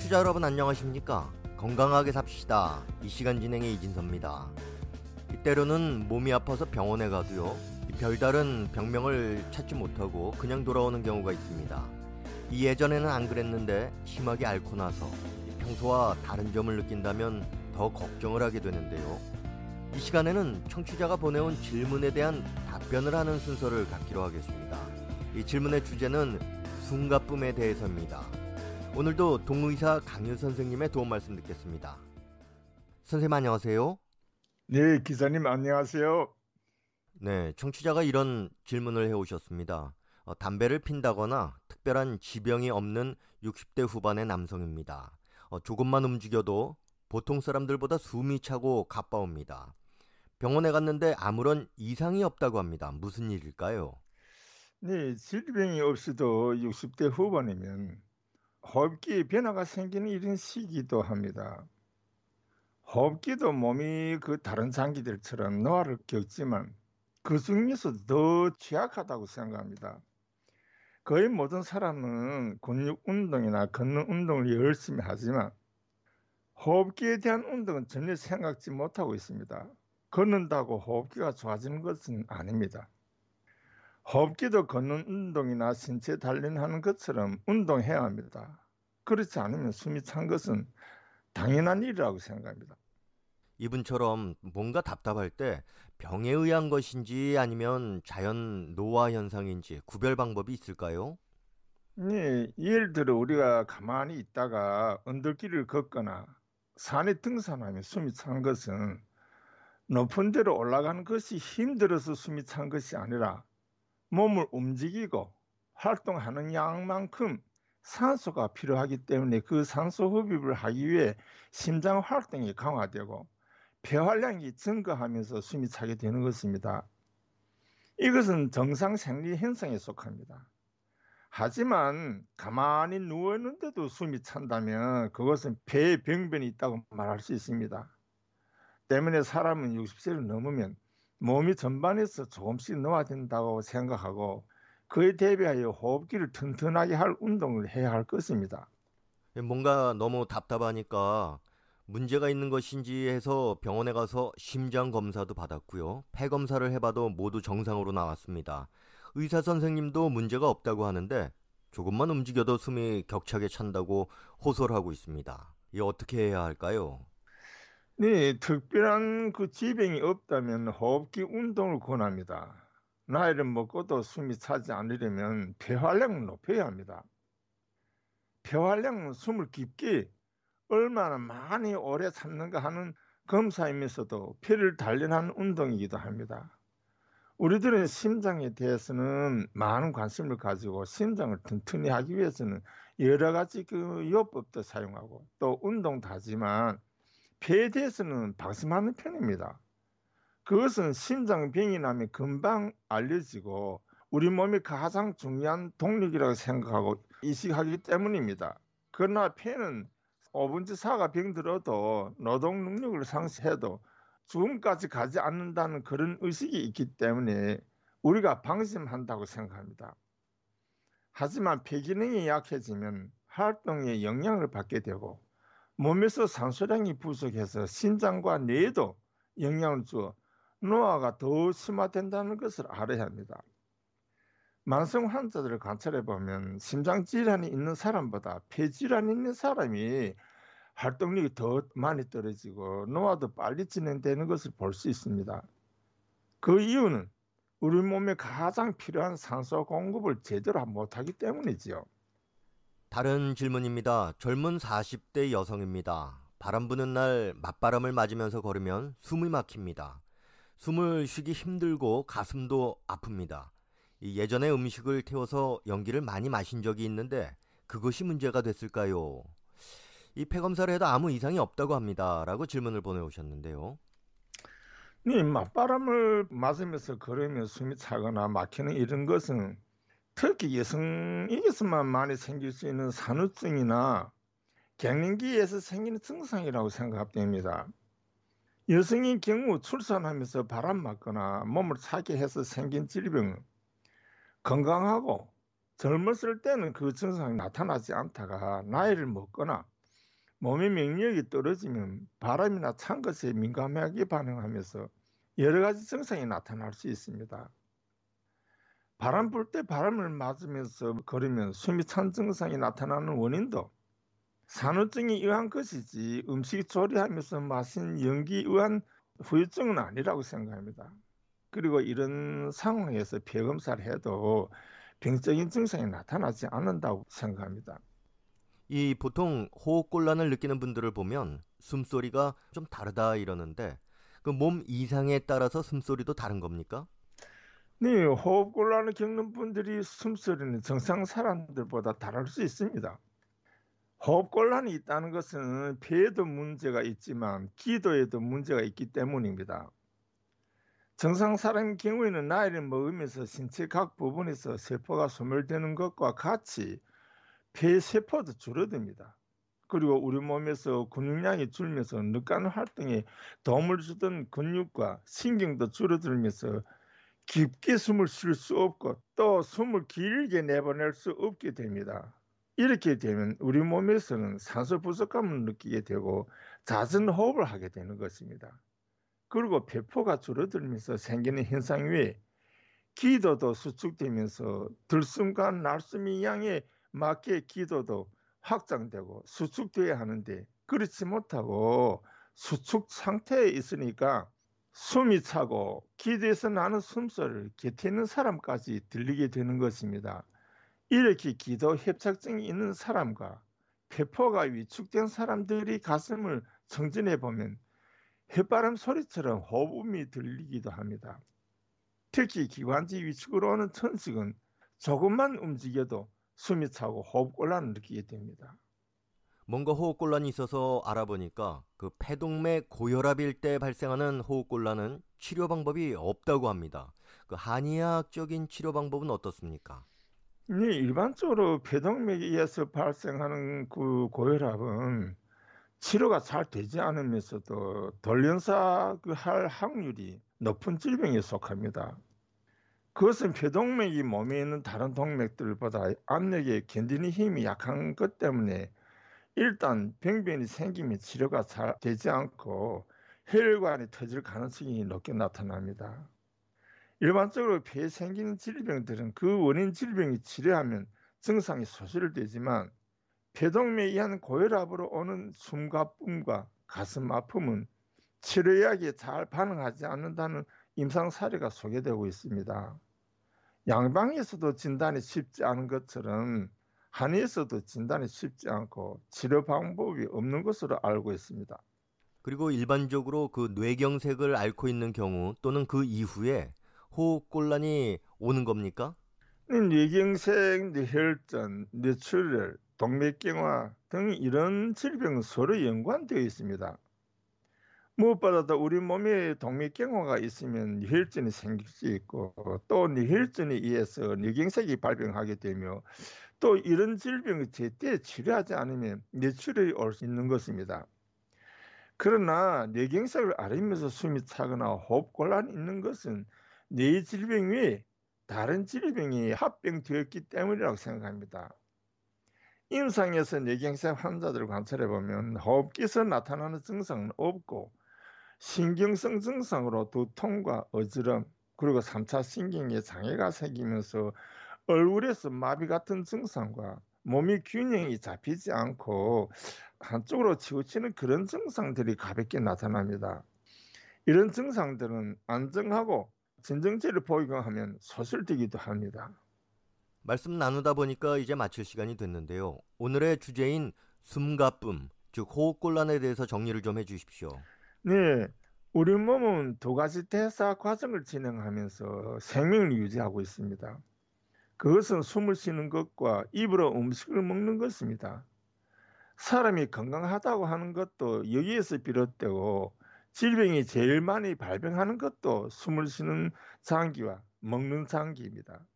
청취자 여러분 안녕하십니까? 건강하게 삽시다. 이 시간 진행의 이진섭입니다. 때로는 몸이 아파서 병원에 가도요. 별다른 병명을 찾지 못하고 그냥 돌아오는 경우가 있습니다. 이 예전에는 안 그랬는데 심하게 앓고 나서 평소와 다른 점을 느낀다면 더 걱정을 하게 되는데요. 이 시간에는 청취자가 보내온 질문에 대한 답변을 하는 순서를 갖기로 하겠습니다. 이 질문의 주제는 숨가쁨에 대해서입니다. 오늘도 동의사 강유 선생님의 도움 말씀 듣겠습니다. 선생님 안녕하세요. 네, 기사님 안녕하세요. 네, 청취자가 이런 질문을 해 오셨습니다. 어, 담배를 핀다거나 특별한 지병이 없는 60대 후반의 남성입니다. 어, 조금만 움직여도 보통 사람들보다 숨이 차고 가빠옵니다. 병원에 갔는데 아무런 이상이 없다고 합니다. 무슨 일일까요? 네, 질병이 없이도 60대 후반이면 호흡기에 변화가 생기는 이런 시기도 합니다. 호흡기도 몸이 그 다른 장기들처럼 노화를 겪지만 그 중에서 더 취약하다고 생각합니다. 거의 모든 사람은 근육 운동이나 걷는 운동을 열심히 하지만 호흡기에 대한 운동은 전혀 생각지 못하고 있습니다. 걷는다고 호흡기가 좋아지는 것은 아닙니다. 호흡기도 걷는 운동이나 신체 단련하는 것처럼 운동해야 합니다. 그렇지 않으면 숨이 찬 것은 당연한 일이라고 생각합니다. 이분처럼 뭔가 답답할 때 병에 의한 것인지 아니면 자연 노화 현상인지 구별 방법이 있을까요? 네, 예를 들어 우리가 가만히 있다가 언덕길을 걷거나 산에 등산하며 숨이 찬 것은 높은 데로 올라가는 것이 힘들어서 숨이 찬 것이 아니라 몸을 움직이고 활동하는 양만큼 산소가 필요하기 때문에 그 산소 흡입을 하기 위해 심장 활동이 강화되고 폐 활량이 증가하면서 숨이 차게 되는 것입니다. 이것은 정상 생리 현상에 속합니다. 하지만 가만히 누워 있는데도 숨이 찬다면 그것은 폐에 병변이 있다고 말할 수 있습니다. 때문에 사람은 60세를 넘으면 몸이 전반에서 조금씩 노화된다고 생각하고 그에 대비하여 호흡기를 튼튼하게 할 운동을 해야 할 것입니다. 뭔가 너무 답답하니까 문제가 있는 것인지 해서 병원에 가서 심장 검사도 받았고요. 폐 검사를 해봐도 모두 정상으로 나왔습니다. 의사 선생님도 문제가 없다고 하는데 조금만 움직여도 숨이 격차게 찬다고 호소를 하고 있습니다. 이 어떻게 해야 할까요? 네, 특별한 그 지병이 없다면 호흡기 운동을 권합니다. 나이를 먹고도 숨이 차지 않으려면 폐활량을 높여야 합니다. 폐활량은 숨을 깊게 얼마나 많이 오래 참는가 하는 검사이면서도 폐를 단련하는 운동이기도 합니다. 우리들은 심장에 대해서는 많은 관심을 가지고 심장을 튼튼히 하기 위해서는 여러 가지 그 요법도 사용하고 또 운동도 하지만 폐에 대해서는 방심하는 편입니다. 그것은 심장병이 나면 금방 알려지고 우리 몸이 가장 중요한 동력이라고 생각하고 인식하기 때문입니다. 그러나 폐는 5분지 4가 병들어도 노동 능력을 상실해도 죽음까지 가지 않는다는 그런 의식이 있기 때문에 우리가 방심한다고 생각합니다. 하지만 폐 기능이 약해지면 활동에 영향을 받게 되고 몸에서 산소량이 부족해서 심장과 뇌에도 영향을 주어 노화가 더 심화된다는 것을 알아야 합니다. 만성 환자들을 관찰해 보면 심장 질환이 있는 사람보다 폐 질환이 있는 사람이 활동력이 더 많이 떨어지고 노화도 빨리 진행되는 것을 볼 수 있습니다. 그 이유는 우리 몸에 가장 필요한 산소 공급을 제대로 못하기 때문이지요. 다른 질문입니다. 젊은 40대 여성입니다. 바람 부는 날 맞바람을 맞으면서 걸으면 숨이 막힙니다. 숨을 쉬기 힘들고 가슴도 아픕니다. 예전에 음식을 태워서 연기를 많이 마신 적이 있는데 그것이 문제가 됐을까요? 이 폐검사를 해도 아무 이상이 없다고 합니다. 라고 질문을 보내오셨는데요. 네, 맞바람을 맞으면서 걸으면 숨이 차거나 막히는 이런 것은 특히 여성에게서만 많이 생길 수 있는 산후증이나 갱년기에서 생기는 증상이라고 생각됩니다. 여성인 경우 출산하면서 바람 맞거나 몸을 차게 해서 생긴 질병은 건강하고 젊었을 때는 그 증상이 나타나지 않다가 나이를 먹거나 몸의 명력이 떨어지면 바람이나 찬 것에 민감하게 반응하면서 여러 가지 증상이 나타날 수 있습니다. 바람 불 때 바람을 맞으면서 걸으면 숨이 찬 증상이 나타나는 원인도 산후증이 의한 것이지 음식 조리하면서 마신 연기 의한 후유증은 아니라고 생각합니다. 그리고 이런 상황에서 폐검사를 해도 병적인 증상이 나타나지 않는다고 생각합니다. 이 보통 호흡곤란을 느끼는 분들을 보면 숨소리가 좀 다르다 이러는데 그 몸 이상에 따라서 숨소리도 다른 겁니까? 네, 호흡곤란을 겪는 분들이 숨소리는 정상 사람들보다 다를 수 있습니다. 호흡곤란이 있다는 것은 폐에도 문제가 있지만 기도에도 문제가 있기 때문입니다. 정상 사람의 경우에는 나이를 먹으면서 신체 각 부분에서 세포가 소멸되는 것과 같이 폐 세포도 줄어듭니다. 그리고 우리 몸에서 근육량이 줄면서 늑간 활동에 도움을 주던 근육과 신경도 줄어들면서 깊게 숨을 쉴 수 없고 또 숨을 길게 내보낼 수 없게 됩니다. 이렇게 되면 우리 몸에서는 산소 부족감을 느끼게 되고 잦은 호흡을 하게 되는 것입니다. 그리고 배포가 줄어들면서 생기는 현상 외에 기도도 수축되면서 들숨과 날숨이 양에 맞게 기도도 확장되고 수축되어야 하는데 그렇지 못하고 수축 상태에 있으니까 숨이 차고 기도에서 나는 숨소리를 곁에 있는 사람까지 들리게 되는 것입니다. 이렇게 기도 협착증이 있는 사람과 폐포가 위축된 사람들이 가슴을 정진해 보면 햇바람 소리처럼 호흡음이 들리기도 합니다. 특히 기관지 위축으로 오는 천식은 조금만 움직여도 숨이 차고 호흡곤란을 느끼게 됩니다. 뭔가 호흡곤란이 있어서 알아보니까 그 폐동맥 고혈압일 때 발생하는 호흡곤란은 치료 방법이 없다고 합니다. 그 한의학적인 치료 방법은 어떻습니까? 네, 일반적으로 폐동맥에 의해서 발생하는 그 고혈압은 치료가 잘 되지 않으면서도 돌연사 할 확률이 높은 질병에 속합니다. 그것은 폐동맥이 몸에 있는 다른 동맥들보다 압력에 견디는 힘이 약한 것 때문에 일단 병변이 생기면 치료가 잘 되지 않고 혈관이 터질 가능성이 높게 나타납니다. 일반적으로 폐에 생기는 질병들은 그 원인 질병이 치료하면 증상이 소실되지만 폐동맥에 의한 고혈압으로 오는 숨가쁨과 가슴 아픔은 치료약에 잘 반응하지 않는다는 임상 사례가 소개되고 있습니다. 양방에서도 진단이 쉽지 않은 것처럼 한의에서도 진단이 쉽지 않고 치료 방법이 없는 것으로 알고 있습니다. 그리고 일반적으로 그 뇌경색을 앓고 있는 경우 또는 그 이후에 호흡곤란이 오는 겁니까? 뇌경색, 뇌혈전, 뇌출혈, 동맥경화 등 이런 질병은 서로 연관되어 있습니다. 무엇보다도 우리 몸에 동맥경화가 있으면 뇌혈전이 생길 수 있고 또 뇌혈전에 의해서 뇌경색이 발병하게 되며 또 이런 질병을 제때 치료하지 않으면 뇌출혈이 올 수 있는 것입니다. 그러나 뇌경색을 앓으면서 숨이 차거나 호흡곤란이 있는 것은 뇌 질병 외에 다른 질병이 합병되었기 때문이라고 생각합니다. 임상에서 뇌경색 환자들을 관찰해 보면 호흡기에서 나타나는 증상은 없고 신경성 증상으로 두통과 어지럼 그리고 3차 신경에 장애가 생기면서 얼굴에서 마비 같은 증상과 몸이 균형이 잡히지 않고 한쪽으로 치우치는 그런 증상들이 가볍게 나타납니다. 이런 증상들은 안정하고 진정제를 복용하면 소실되기도 합니다. 말씀 나누다 보니까 이제 마칠 시간이 됐는데요. 오늘의 주제인 숨가쁨, 즉 호흡곤란에 대해서 정리를 좀 해주십시오. 네, 우리 몸은 두 가지 대사 과정을 진행하면서 생명을 유지하고 있습니다. 그것은 숨을 쉬는 것과 입으로 음식을 먹는 것입니다. 사람이 건강하다고 하는 것도 여기에서 비롯되고 질병이 제일 많이 발병하는 것도 숨을 쉬는 장기와 먹는 장기입니다.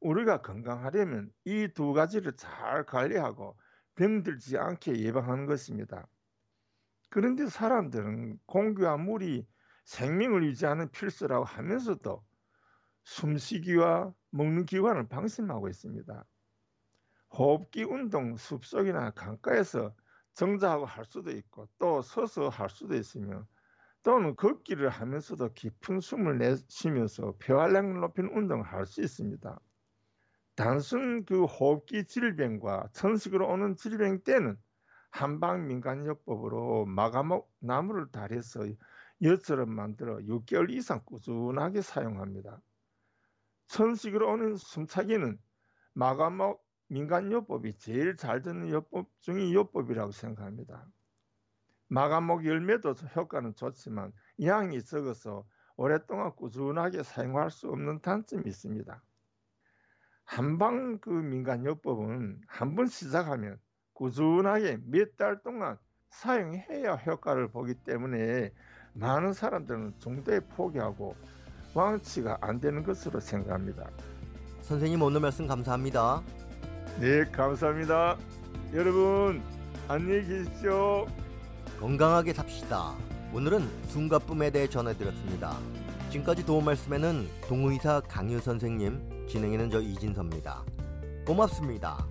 우리가 건강하려면 이 두 가지를 잘 관리하고 병들지 않게 예방하는 것입니다. 그런데 사람들은 공기와 물이 생명을 유지하는 필수라고 하면서도 숨쉬기와 먹는 기관을 방심하고 있습니다. 호흡기 운동 숲속이나 강가에서 정자하고 할 수도 있고 또 서서 할 수도 있으며 또는 걷기를 하면서도 깊은 숨을 내쉬면서 폐활량을 높이는 운동을 할 수 있습니다. 단순 그 호흡기 질병과 천식으로 오는 질병 때는 한방 민간요법으로 마감목 나무를 달여서 엿처럼 만들어 6개월 이상 꾸준하게 사용합니다. 천식으로 오는 숨차기는 마감목 민간요법이 제일 잘 되는 요법 중의 요법이라고 생각합니다. 마감목 열매도 효과는 좋지만 양이 적어서 오랫동안 꾸준하게 사용할 수 없는 단점이 있습니다. 한방 그 민간요법은 한 번 시작하면 꾸준하게 몇 달 동안 사용해야 효과를 보기 때문에 많은 사람들은 중도에 포기하고 왕치가 안 되는 것으로 생각합니다. 선생님 오늘 말씀 감사합니다. 네, 감사합니다. 여러분, 안녕히 계십시오. 건강하게 삽시다. 오늘은 숨가쁨에 대해 전해드렸습니다. 지금까지 도움 말씀에는 동의사 강유 선생님, 진행에는 저 이진섭입니다. 고맙습니다.